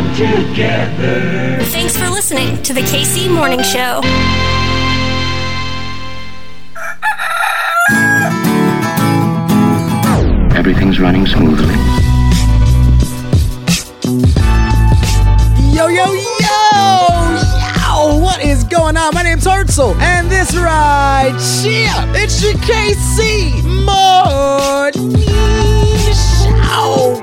come together. Thanks for listening to the KC Morning Show. Everything's running smoothly. Yo, yo, yo! Yo! What is going on? My name's Hartzell, and this ride, yeah, it's your KC Morning Show,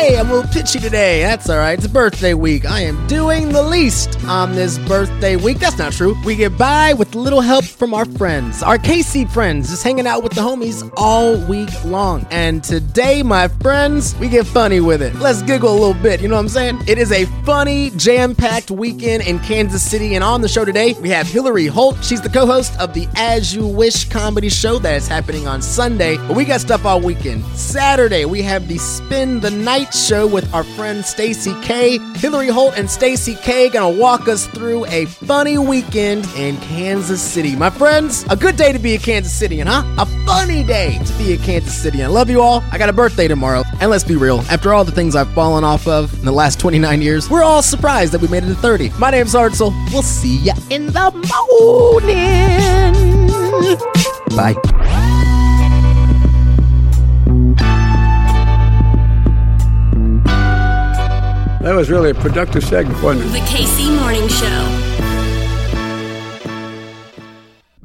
baby! I'm a little pitchy today. That's all right. It's birthday week. I am doing the least on this birthday week. That's not true. We get by with little help from our friends, our KC friends, just hanging out with the homies all week long. And today, my friends, we get funny with it. Let's giggle a little bit. You know what I'm saying? It is a funny, jam packed weekend in Kansas City. And on the show today, we have Hilari Holt. She's the co host of the As You Wish comedy show that is happening on Sunday. But we got stuff all weekend. Saturday, we have the Spend the Night show with our friend Stacy Cay. Hilari Holt and Stacy K gonna walk us through a funny weekend in Kansas City. My friends, a good day to be a Kansas Cityan, huh? A funny day to be a Kansas Cityan. Love you all. I got a birthday tomorrow. And let's be real, after all the things I've fallen off of in the last 29 years, we're all surprised that we made it to 30. My name's Hartzell. We'll see ya in the morning. Bye. That was really a productive segment, wasn't it? The KC Morning Show.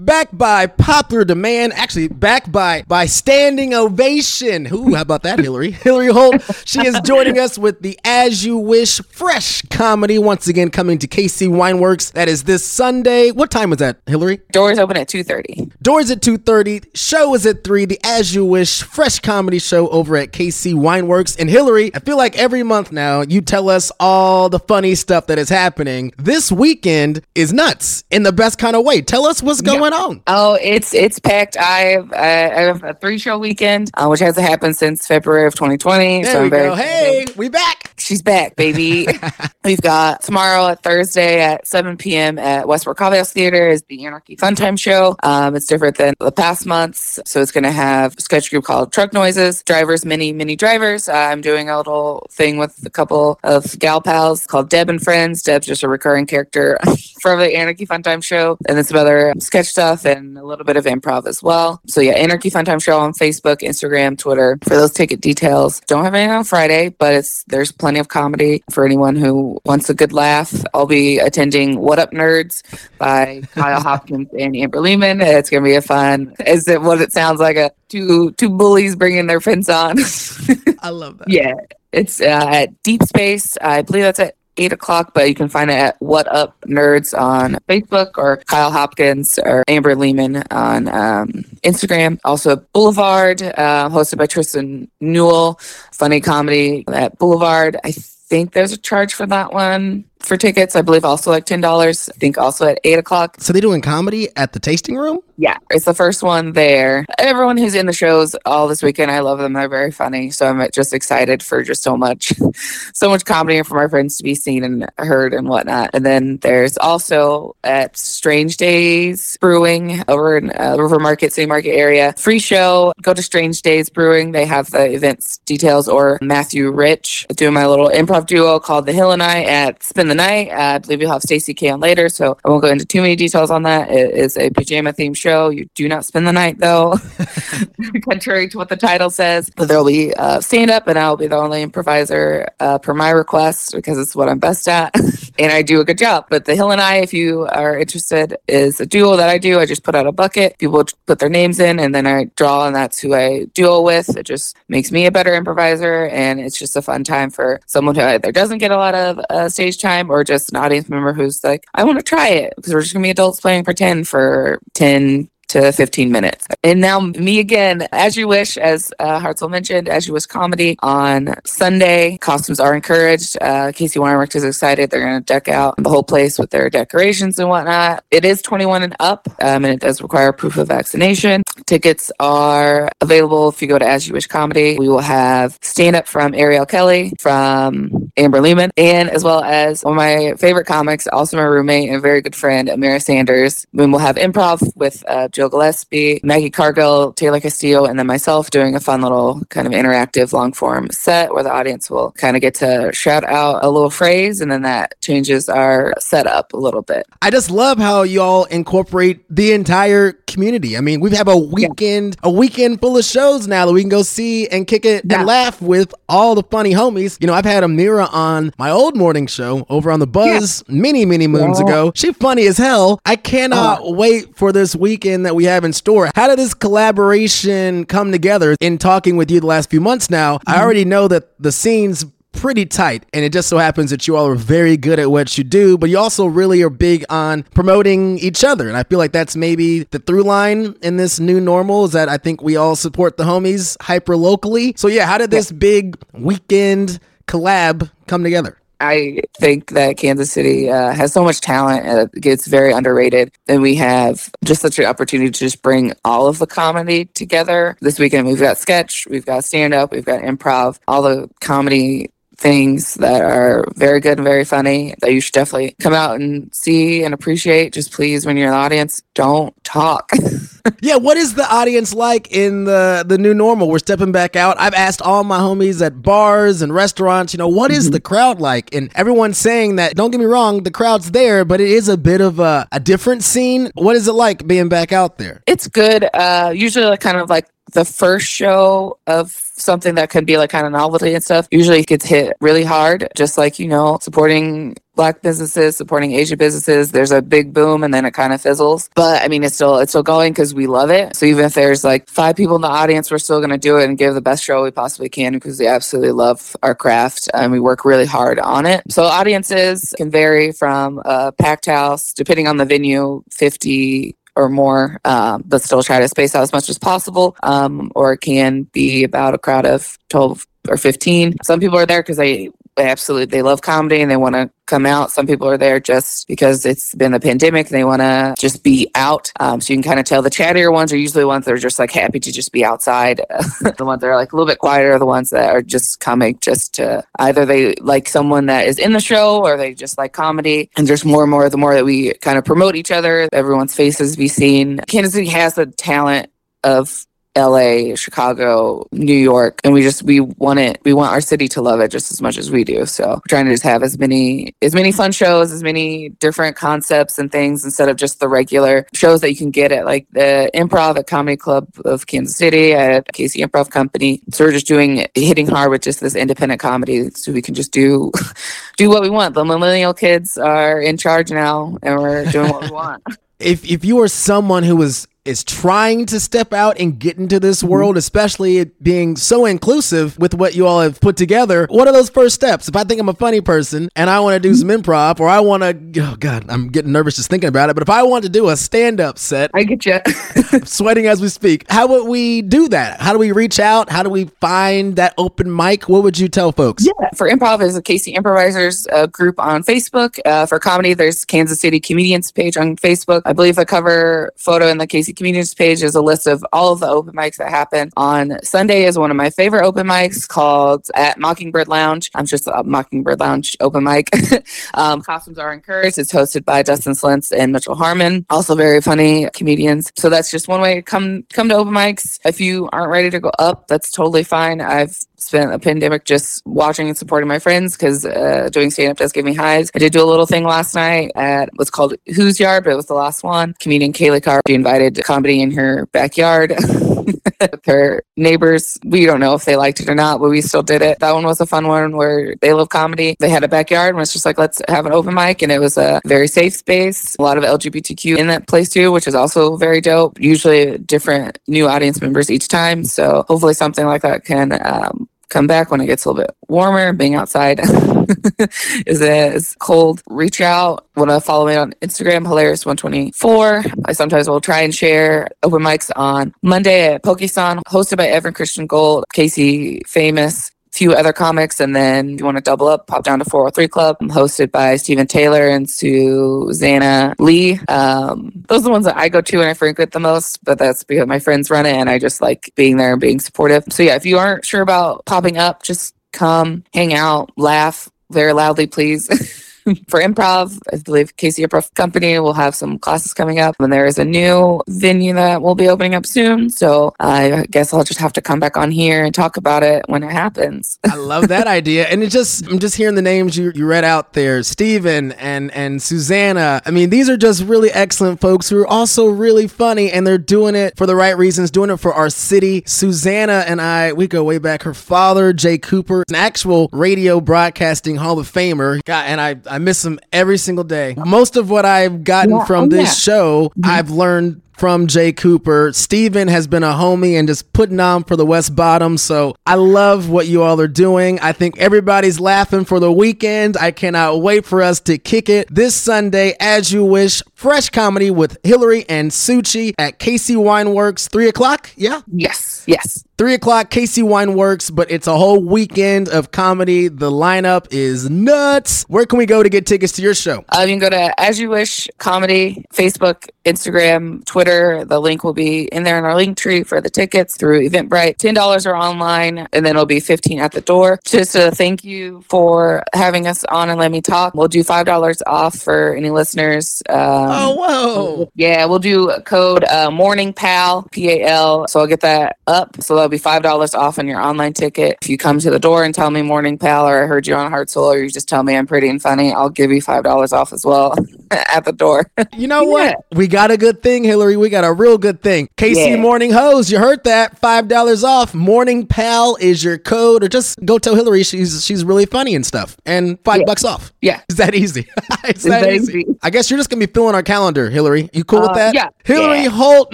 Back by popular demand, actually back by by standing ovation. Ooh, how about that, Hilari? Hilari Holt. She is joining us with the As You Wish Fresh comedy once again coming to KC Wineworks. That is this Sunday. What time was that, Hilari? Doors open at 2.30. Doors at 2.30, show is at 3, the As You Wish Fresh Comedy Show over at KC Wineworks. And Hilari, I feel like every month now you tell us all the funny stuff that is happening. This weekend is nuts in the best kind of way. Tell us what's going on. Oh, it's it's packed. I've I I have a three show weekend, uh, which hasn't happened since February of 2020. There so we I'm very go. Hey, we back. She's back, baby. We've got tomorrow at Thursday at 7 p.m. at Westport Coffee House Theater is the Anarchy Fun Time Show. Um, it's different than the past months. So it's going to have a sketch group called Truck Noises, Drivers, Mini, Mini Drivers. Uh, I'm doing a little thing with a couple of gal pals called Deb and Friends. Deb's just a recurring character from the Anarchy Fun Time Show. And then some other sketch stuff stuff and a little bit of improv as well. So yeah, Anarchy Fun Time Show on Facebook, Instagram, Twitter for those ticket details. Don't have anything on Friday, but it's there's plenty of comedy for anyone who wants a good laugh. I'll be attending What Up Nerds by Kyle Hopkins and Amber Lehman. It's gonna be a fun. Is it what it sounds like? A two two bullies bringing their friends on. I love that. Yeah, it's uh, at Deep Space. I believe that's it. 8 o'clock, but you can find it at What Up Nerds on Facebook or Kyle Hopkins or Amber Lehman on um, Instagram. Also, Boulevard, uh, hosted by Tristan Newell, funny comedy at Boulevard. I think there's a charge for that one for tickets. I believe also like ten dollars. I think also at eight o'clock. So they doing comedy at the tasting room? Yeah, it's the first one there. Everyone who's in the shows all this weekend, I love them. They're very funny. So I'm just excited for just so much, so much comedy and for my friends to be seen and heard and whatnot. And then there's also at Strange Days Brewing over in uh, River Market, City Market area. Free show. Go to Strange Days Brewing. They have the events details or Matthew Rich doing my little improv duo called The Hill and I at Spend the Night. Uh, I believe you'll have Stacy Cay on later, so I won't go into too many details on that. It is a pajama themed show. You do not spend the night though, contrary to what the title says. But there'll be uh, stand up, and I'll be the only improviser uh, per my request because it's what I'm best at, and I do a good job. But the Hill and I, if you are interested, is a duo that I do. I just put out a bucket. People put their names in, and then I draw, and that's who I duo with. It just makes me a better improviser, and it's just a fun time for someone who either doesn't get a lot of uh, stage time or just an audience member who's like, I want to try it because we're just gonna be adults playing pretend for 10 to 15 minutes. And now me again, as you wish, as uh, Hartzell mentioned, as you wish comedy on Sunday. Costumes are encouraged. Uh, KC Wineworks is excited. They're going to deck out the whole place with their decorations and whatnot. It is 21 and up, um, and it does require proof of vaccination. Tickets are available if you go to As You Wish Comedy. We will have stand up from Ariel Kelly, from Amber Lehman, and as well as one of my favorite comics, also my roommate and very good friend, Amira Sanders. We will have improv with uh, Jill Gillespie, Maggie Cargill, Taylor Castillo, and then myself doing a fun little kind of interactive long form set where the audience will kind of get to shout out a little phrase and then that changes our setup a little bit. I just love how y'all incorporate the entire community. I mean, we have a weekend, yeah. a weekend full of shows now that we can go see and kick it yeah. and laugh with all the funny homies. You know, I've had Amira on my old morning show over on the Buzz yeah. many, many moons ago. She's funny as hell. I cannot oh. wait for this weekend that we have in store. How did this collaboration come together? In talking with you the last few months now, mm-hmm. I already know that the scenes pretty tight. And it just so happens that you all are very good at what you do, but you also really are big on promoting each other. And I feel like that's maybe the through line in this new normal is that I think we all support the homies hyper locally. So, yeah, how did this big weekend collab come together? I think that Kansas City uh, has so much talent. Uh, it gets very underrated. And we have just such an opportunity to just bring all of the comedy together. This weekend, we've got sketch, we've got stand up, we've got improv, all the comedy things that are very good and very funny that you should definitely come out and see and appreciate. Just please, when you're in the audience, don't talk. yeah, what is the audience like in the the new normal? We're stepping back out. I've asked all my homies at bars and restaurants, you know, what is mm-hmm. the crowd like? And everyone's saying that. Don't get me wrong, the crowd's there, but it is a bit of a, a different scene. What is it like being back out there? It's good. Uh, usually, like, kind of like the first show of something that could be like kind of novelty and stuff usually gets hit really hard just like you know supporting black businesses supporting asian businesses there's a big boom and then it kind of fizzles. But i mean it's still it's still going because we love it. So even if there's like five people in the audience we're still going to do it and give the best show we possibly can because we absolutely love our craft and we work really hard on it. So audiences can vary from a packed house depending on the venue 50 or more, um, but still try to space out as much as possible. Um, or it can be about a crowd of 12 or 15. Some people are there because they absolutely they love comedy and they want to come out. Some people are there just because it's been the pandemic and they want to just be out. Um, so you can kind of tell the chattier ones are usually ones that are just like happy to just be outside. the ones that are like a little bit quieter are the ones that are just coming just to either they like someone that is in the show or they just like comedy. And there's more and more the more that we kind of promote each other, everyone's faces be seen. Kansas City has the talent of LA, Chicago, New York, and we just we want it. We want our city to love it just as much as we do. So we're trying to just have as many as many fun shows, as many different concepts and things instead of just the regular shows that you can get at like the Improv at Comedy Club of Kansas City at KC Improv Company. So we're just doing hitting hard with just this independent comedy, so we can just do do what we want. The millennial kids are in charge now, and we're doing what we want. If if you are someone who was is trying to step out and get into this mm-hmm. world, especially it being so inclusive with what you all have put together, what are those first steps? If I think I'm a funny person and I want to do some mm-hmm. improv or I want to, oh God, I'm getting nervous just thinking about it, but if I want to do a stand up set, I get you. sweating as we speak. How would we do that? How do we reach out? How do we find that open mic? What would you tell folks? Yeah, for improv, there's a KC Improvisers uh, group on Facebook. Uh, for comedy, there's Kansas City Comedians page on Facebook. I believe the cover photo in the KC Comedians page is a list of all of the open mics that happen. On Sunday is one of my favorite open mics called at Mockingbird Lounge. I'm just a Mockingbird Lounge open mic. um, costumes are encouraged. It's hosted by Dustin Slintz and Mitchell Harmon, also very funny comedians. So that's just one way to come come to open mics. If you aren't ready to go up, that's totally fine. I've spent a pandemic just watching and supporting my friends because uh, doing stand up does give me highs. I did do a little thing last night at what's called Who's Yard, but it was the last one. Comedian Kaylee Carr, she invited comedy in her backyard. her neighbors, we don't know if they liked it or not, but we still did it. That one was a fun one where they love comedy. They had a backyard and was just like, let's have an open mic. And it was a very safe space. A lot of LGBTQ in that place too, which is also very dope. Usually different new audience members each time. So hopefully something like that can um, come back when it gets a little bit warmer. Being outside is is cold. Reach out. Want to follow me on Instagram, hilarious124. I sometimes will try and share open mics on Monday at Pokestan, hosted by Evan Christian Gold, Casey Famous, few other comics, and then you want to double up, pop down to 403 Club, I'm hosted by Stephen Taylor and Susanna Lee. Um, those are the ones that I go to and I frequent the most, but that's because my friends run it and I just like being there and being supportive. So yeah, if you aren't sure about popping up, just come, hang out, laugh very loudly, please. for improv. I believe KC Improv Company will have some classes coming up, and there is a new venue that will be opening up soon. So I guess I'll just have to come back on here and talk about it when it happens. I love that idea. And it just I'm just hearing the names you, you read out there, Steven and and Susanna. I mean, these are just really excellent folks who are also really funny and they're doing it for the right reasons, doing it for our city. Susanna and I, we go way back. Her father, Jay Cooper, an actual radio broadcasting Hall of Famer. And I miss them every single day. Most of what I've gotten Yeah, from oh, this yeah. show, mm-hmm. I've learned from Jay Cooper. Steven has been a homie and just putting on for the West Bottom. So I love what you all are doing. I think everybody's laughing for the weekend. I cannot wait for us to kick it this Sunday, as you wish. Fresh comedy with Hilari and Suchi at KC Wineworks, three o'clock. Yeah. Yes, yes. Three o'clock, KC Wineworks, but it's a whole weekend of comedy. The lineup is nuts. Where can we go to get tickets to your show? Uh, you can go to As You Wish Comedy, Facebook, Instagram, Twitter. The link will be in there in our link tree for the tickets through Eventbrite. Ten dollars are online, and then it'll be fifteen at the door. Just a thank you for having us on and let me talk. We'll do five dollars off for any listeners. Um, Oh, whoa. Yeah, we'll do code uh, Morning Pal P A L. So I'll get that up. So that'll be five dollars off on your online ticket. If you come to the door and tell me Morning Pal, or I heard you on Hartzell, or you just tell me I'm pretty and funny, I'll give you five dollars off as well at the door. You know Yeah. what? We got a good thing, Hilari. We got a real good thing. KC Yeah. Morning Hose, you heard that? Five dollars off. Morning Pal is your code, or just go tell Hilari she's she's really funny and stuff, and five Yeah. bucks off. yeah. It's that easy. it's that that easy. easy. I guess you're just gonna be filling our calendar, Hilari. You cool with Uh, that? yeah. Hilari. Holt,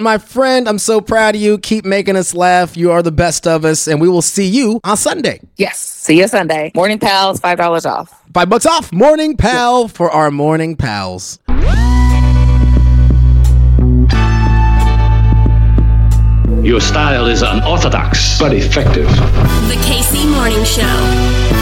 my friend, I'm so proud of you. Keep making us laugh. You are the best of us, and we will see you on Sunday. Yes. See you Sunday. Morning Pals, five dollars off. Five bucks off. Morning Pal for our morning pals. Your style is unorthodox, but effective. The KC Morning Show.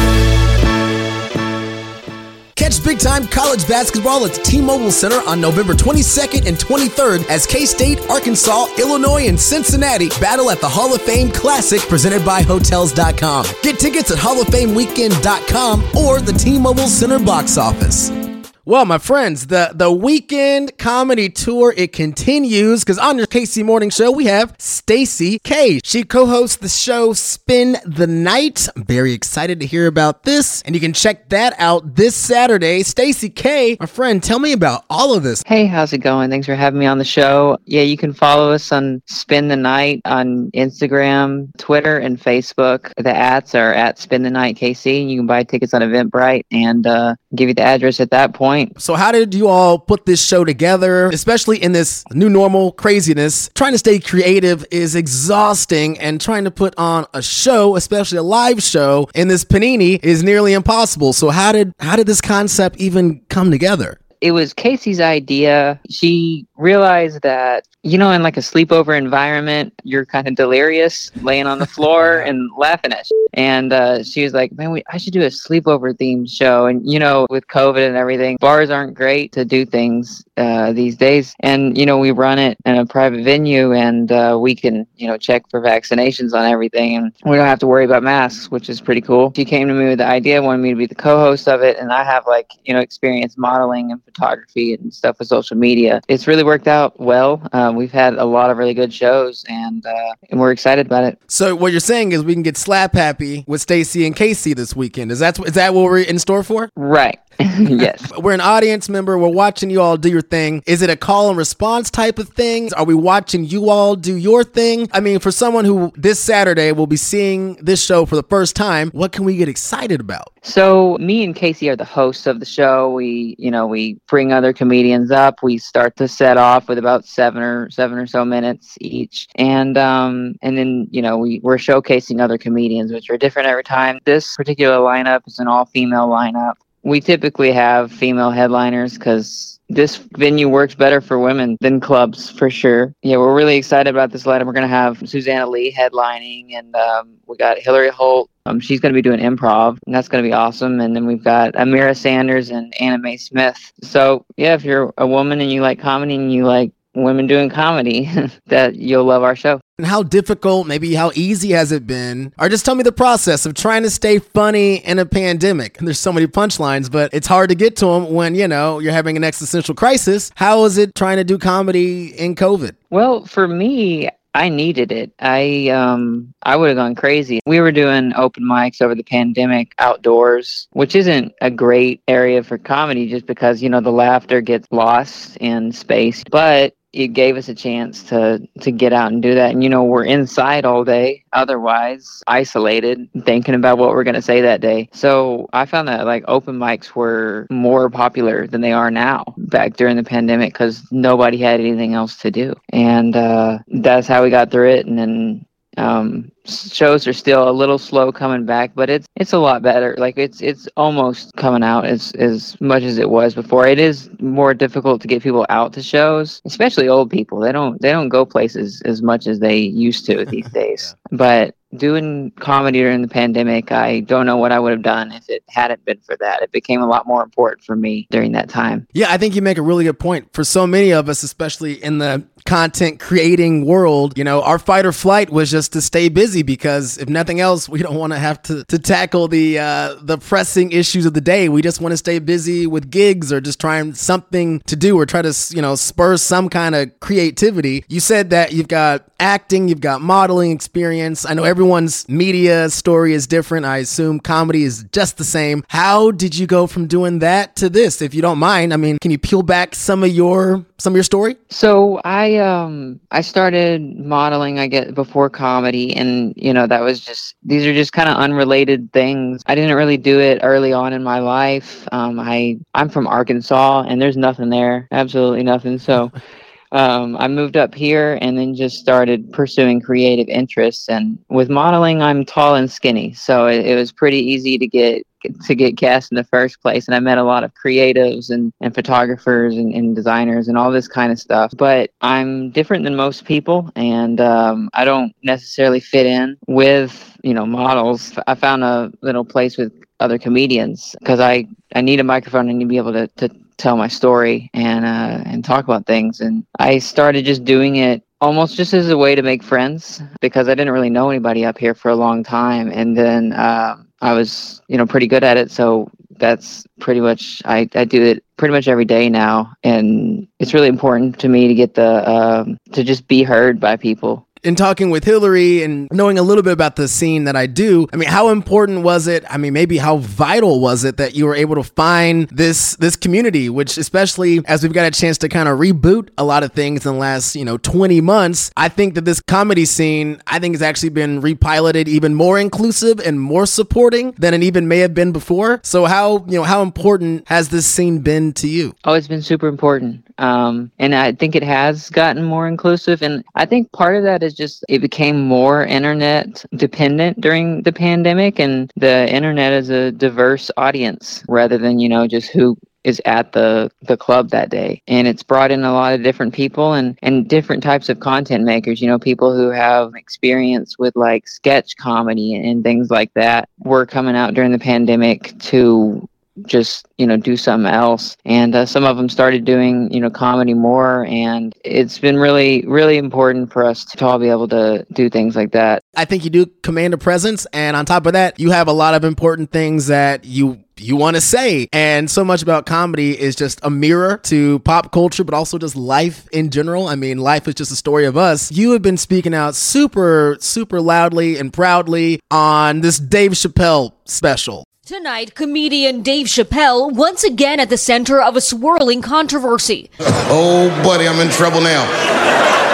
Catch big time college basketball at the T Mobile Center on November 22nd and 23rd as K State, Arkansas, Illinois, and Cincinnati battle at the Hall of Fame Classic presented by Hotels.com. Get tickets at HallOfFameWeekend.com or the T Mobile Center box office. Well, my friends, the the weekend comedy tour it continues because on your KC Morning Show we have Stacy Cay. She co-hosts the show Spend the Night. I'm very excited to hear about this, and you can check that out this Saturday. Stacy Cay, my friend, tell me about all of this. Hey, how's it going? Thanks for having me on the show. Yeah, you can follow us on Spend the Night on Instagram, Twitter, and Facebook. The ads are at Spend the Night KC. You can buy tickets on Eventbrite and uh, give you the address at that point. So, how did you all put this show together, especially in this new normal craziness? Trying to stay creative is exhausting, and trying to put on a show, especially a live show, in this panini is nearly impossible. So, how did how did this concept even come together? It was Casey's idea. She realized that, you know, in like a sleepover environment, you're kind of delirious, laying on the floor and laughing at shit. And uh, she was like, man, we, I should do a sleepover themed show. And, you know, with COVID and everything, bars aren't great to do things uh, these days. And, you know, we run it in a private venue and uh, we can, you know, check for vaccinations on everything. And we don't have to worry about masks, which is pretty cool. She came to me with the idea, wanted me to be the co host of it. And I have like, you know, experience modeling and photography and stuff with social media. It's really worked out well. Um, we've had a lot of really good shows and, uh, and we're excited about it. So, what you're saying is we can get slap happy with Stacy and Casey this weekend. Is that is that what we're in store for? Right. yes. We're an audience member. We're watching you all do your thing. Is it a call and response type of thing? Are we watching you all do your thing? I mean, for someone who this Saturday will be seeing this show for the first time, what can we get excited about? So me and Casey are the hosts of the show. We, you know, we bring other comedians up. We start the set off with about seven or seven or so minutes each, and um, and then you know we we're showcasing other comedians, which are different every time. This particular lineup is an all-female lineup. We typically have female headliners because this venue works better for women than clubs for sure. Yeah, we're really excited about this lineup. We're gonna have Susanna Lee headlining, and um, we got Hilari Holt. Um, she's going to be doing improv, and that's going to be awesome. And then we've got Amira Sanders and Anna Mae Smith. So yeah, if you're a woman and you like comedy and you like women doing comedy that you'll love our show. And how difficult, maybe how easy has it been? Or just tell me the process of trying to stay funny in a pandemic. And there's so many punchlines, but it's hard to get to them when, you know, you're having an existential crisis. How is it trying to do comedy in COVID? Well, for me, I needed it. I um I would have gone crazy. We were doing open mics over the pandemic outdoors, which isn't a great area for comedy just because, you know, the laughter gets lost in space. But it gave us a chance to to get out and do that. And you know we're inside all day otherwise isolated thinking about what we're going to say that day. So i found that like open mics were more popular than they are now back during the pandemic because nobody had anything else to do. And uh, that's how we got through it. And then um, shows are still a little slow coming back, but it's it's a lot better. Like it's it's almost coming out as as much as it was before. It is more difficult to get people out to shows, especially old people. They don't they don't go places as much as they used to these days. yeah. But doing comedy during the pandemic, I don't know what I would have done if it hadn't been for that. It became a lot more important for me during that time. Yeah, I think you make a really good point. For so many of us, especially in the content creating world, you know, our fight or flight was just to stay busy because if nothing else, we don't want to have to, to tackle the uh, the pressing issues of the day. We just want to stay busy with gigs or just trying something to do or try to, you know, spur some kind of creativity. You said that you've got acting, you've got modeling experience. I know everyone's media story is different. I assume comedy is just the same. How did you go from doing that to this? If you don't mind, I mean, can you peel back some of your some of your story? So I um I started modeling I get before comedy and you know that was just these are just kind of unrelated things. I didn't really do it early on in my life. Um I I'm from Arkansas and there's nothing there. Absolutely nothing. So um, I moved up here and then just started pursuing creative interests. And with modeling, I'm tall and skinny, so it, it, was pretty easy to get to get cast in the first place. And I met a lot of creatives and, and photographers and, and designers and all this kind of stuff. But I'm different than most people, and um, I don't necessarily fit in with you know models. I found a little place with other comedians because I I need a microphone and to be able to to tell my story and uh, and talk about things. And I started just doing it almost just as a way to make friends because I didn't really know anybody up here for a long time. And then um, I was you know pretty good at it, so that's pretty much I, I do it pretty much every day now and it's really important to me to get the um, to just be heard by people in talking with Hilari and knowing a little bit about the scene that I do, I mean, how important was it? I mean, maybe how vital was it that you were able to find this this community, which especially as we've got a chance to kind of reboot a lot of things in the last, you know, 20 months, I think that this comedy scene, I think has actually been repiloted even more inclusive and more supporting than it even may have been before. So how, you know, how important has this scene been to you? Oh, it's been super important. Um, and I think it has gotten more inclusive. And I think part of that is just it became more internet dependent during the pandemic, and the internet is a diverse audience rather than, you know, just who is at the the club that day and it's brought in a lot of different people and and different types of content makers you know people who have experience with like sketch comedy and things like that were coming out during the pandemic to just you know do something else and uh, some of them started doing you know comedy more and it's been really really important for us to all be able to do things like that i think you do command a presence and on top of that you have a lot of important things that you you want to say. And so much about comedy is just a mirror to pop culture, but also just life in general. I mean, life is just a story of us. You have been speaking out super, super loudly and proudly on this Dave Chappelle special. Tonight, comedian Dave Chappelle once again at the center of a swirling controversy. oh, buddy, I'm in trouble now.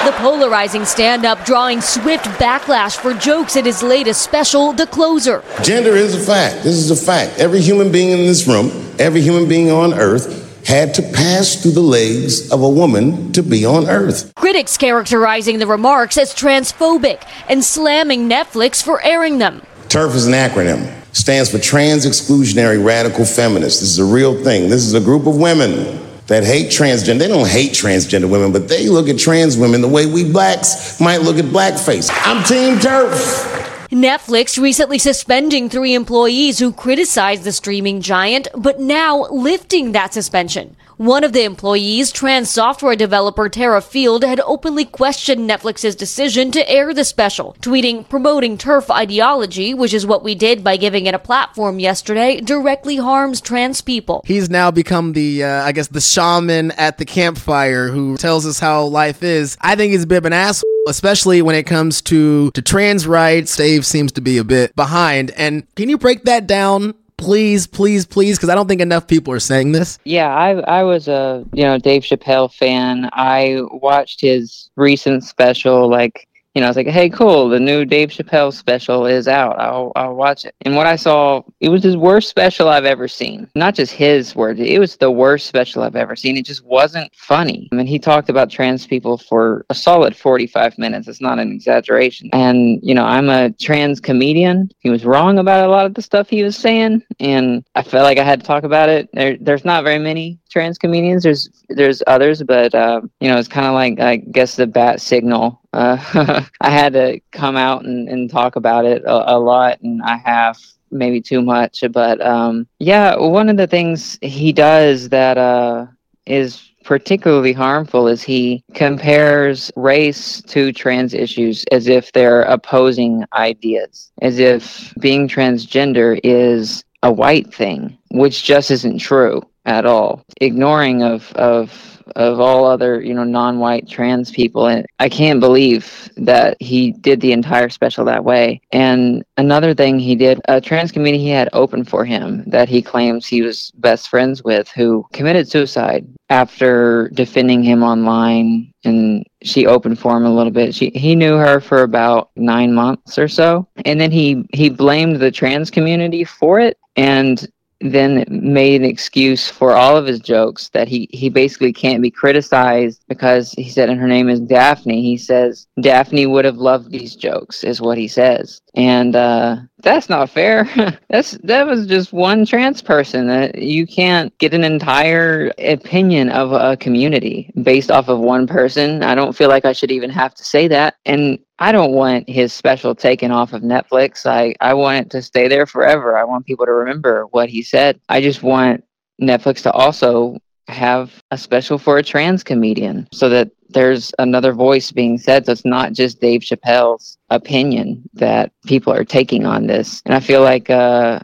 The polarizing stand up drawing swift backlash for jokes at his latest special, The Closer. Gender is a fact. This is a fact. Every human being in this room, every human being on earth, had to pass through the legs of a woman to be on earth. Critics characterizing the remarks as transphobic and slamming Netflix for airing them. TERF is an acronym stands for Trans Exclusionary Radical Feminists. This is a real thing. This is a group of women that hate transgender. They don't hate transgender women, but they look at trans women the way we blacks might look at blackface. I'm Team TERF. Netflix recently suspending three employees who criticized the streaming giant, but now lifting that suspension. One of the employees, trans software developer Terra Field, had openly questioned Netflix's decision to air the special, tweeting, promoting TERF ideology, which is what we did by giving it a platform yesterday, directly harms trans people. He's now become the, uh, I guess, the shaman at the campfire who tells us how life is. I think he's a bit of an asshole especially when it comes to to trans rights. Dave seems to be a bit behind. And can you break that down? Please, please, please, because I don't think enough people are saying this. Yeah, I I was a you know Dave Chappelle fan. I watched his recent special like you know, I was like, hey, cool, the new Dave Chappelle special is out. I'll, I'll watch it. And what I saw, it was his worst special I've ever seen. Not just his words, it was the worst special I've ever seen. It just wasn't funny. I mean, he talked about trans people for a solid 45 minutes. It's not an exaggeration. And, you know, I'm a trans comedian. He was wrong about a lot of the stuff he was saying. And I felt like I had to talk about it. There, there's not very many trans comedians. There's there's others, but uh, you know, it's kind of like I guess the bat signal. Uh, I had to come out and, and talk about it a, a lot, and I have maybe too much. But um, yeah, one of the things he does that uh, is particularly harmful is he compares race to trans issues as if they're opposing ideas, as if being transgender is a white thing, which just isn't true at all. Ignoring of of of all other you know non-white trans people and i can't believe that he did the entire special that way. And another thing he did a trans community he had open for him that he claims he was best friends with who committed suicide after defending him online and she opened for him a little bit. She he knew her for about nine months or so. And then he he blamed the trans community for it and then made an excuse for all of his jokes that he, he basically can't be criticized because he said, and her name is Daphne. He says, Daphne would have loved these jokes, is what he says. And uh, that's not fair. that's that was just one trans person. That you can't get an entire opinion of a community based off of one person. I don't feel like I should even have to say that. And I don't want his special taken off of Netflix. I, I want it to stay there forever. I want people to remember what he said. I just want Netflix to also have a special for a trans comedian so that there's another voice being said. So it's not just Dave Chappelle's opinion that people are taking on this. And I feel like uh,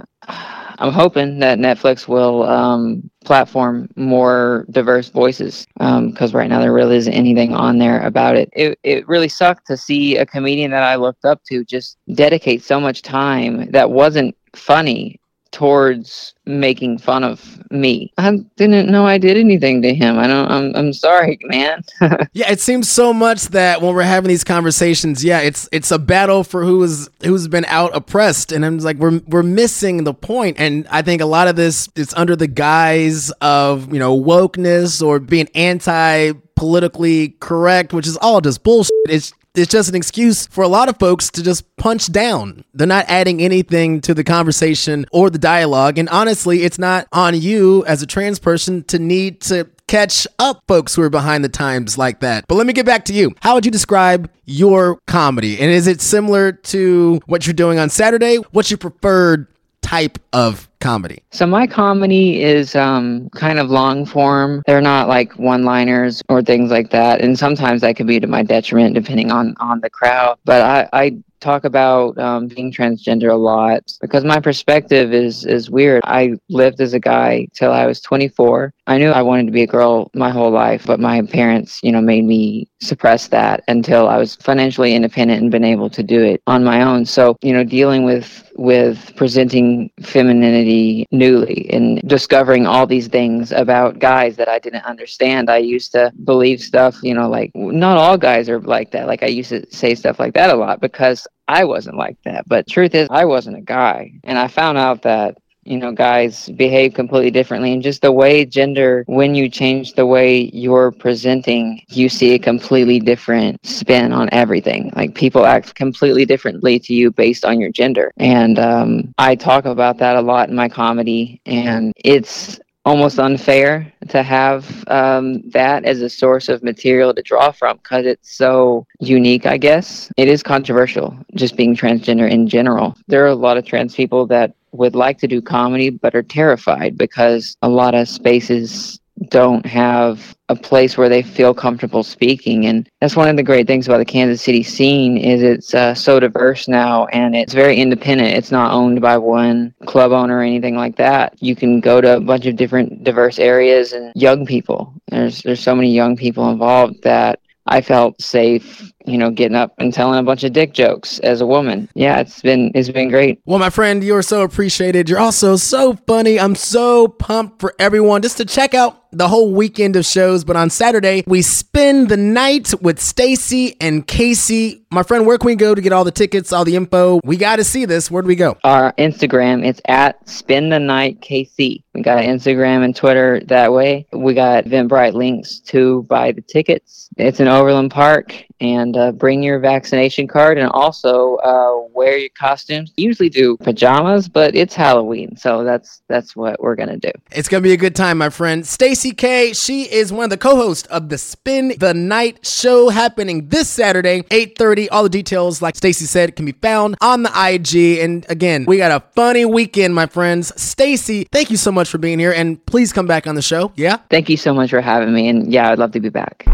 I'm hoping that Netflix will um, platform more diverse voices because um, right now there really isn't anything on there about it. it. It really sucked to see a comedian that I looked up to just dedicate so much time that wasn't funny towards making fun of me. I didn't know I did anything to him. I don't I'm I'm sorry, man. yeah, it seems so much that when we're having these conversations, yeah, it's it's a battle for who is who's been out oppressed and I'm like we're we're missing the point and I think a lot of this is under the guise of, you know, wokeness or being anti politically correct, which is all just bullshit. It's it's just an excuse for a lot of folks to just punch down. They're not adding anything to the conversation or the dialogue. And honestly, it's not on you as a trans person to need to catch up folks who are behind the times like that. But let me get back to you. How would you describe your comedy? And is it similar to what you're doing on Saturday? What's your preferred type of comedy? So my comedy is um, kind of long form. They're not like one liners or things like that. And sometimes that could be to my detriment depending on on the crowd. But I, I talk about um, being transgender a lot because my perspective is is weird. I lived as a guy till I was 24. I knew I wanted to be a girl my whole life, but my parents, you know, made me suppress that until I was financially independent and been able to do it on my own. So, you know, dealing with with presenting femininity newly and discovering all these things about guys that I didn't understand. I used to believe stuff, you know, like not all guys are like that. Like I used to say stuff like that a lot because I wasn't like that. But truth is, I wasn't a guy. And I found out that you know, guys behave completely differently. And just the way gender, when you change the way you're presenting, you see a completely different spin on everything. Like people act completely differently to you based on your gender. And um, I talk about that a lot in my comedy. And it's almost unfair to have um, that as a source of material to draw from because it's so unique, I guess. It is controversial, just being transgender in general. There are a lot of trans people that would like to do comedy but are terrified because a lot of spaces don't have a place where they feel comfortable speaking. And that's one of the great things about the kansas city scene is it's uh, so diverse now and it's very independent. It's not owned by one club owner or anything like that. You can go to a bunch of different diverse areas and young people. There's there's so many young people involved that I felt safe, you know, getting up and telling a bunch of dick jokes as a woman. Yeah, it's been it's been great. Well, my friend, you're so appreciated. You're also so funny. I'm so pumped for everyone just to check out the whole weekend of shows, but on Saturday we spend the night with Stacy and Casey. My friend, where can we go to get all the tickets, all the info? We got to see this. Where do we go? Our Instagram, it's at Spend the Night KC. We got Instagram and Twitter that way. We got Eventbrite links to buy the tickets. It's in Overland Park, and uh, bring your vaccination card, and also uh, wear your costumes. Usually do pajamas, but it's Halloween, so that's that's what we're gonna do. It's gonna be a good time, my friend. Stacy Cay, she is one of the co-hosts of the Spend the Night show happening this Saturday, 8:30. All the details, like Stacy said, can be found on the IG. And again, we got a funny weekend, my friends. Stacy, thank you so much for being here, and please come back on the show. Yeah. Thank you so much for having me, and yeah, I'd love to be back.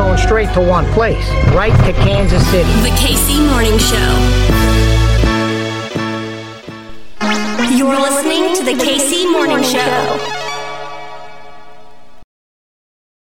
Going straight to one place, right to Kansas City. The KC Morning Show. You're listening to the KC Morning Show.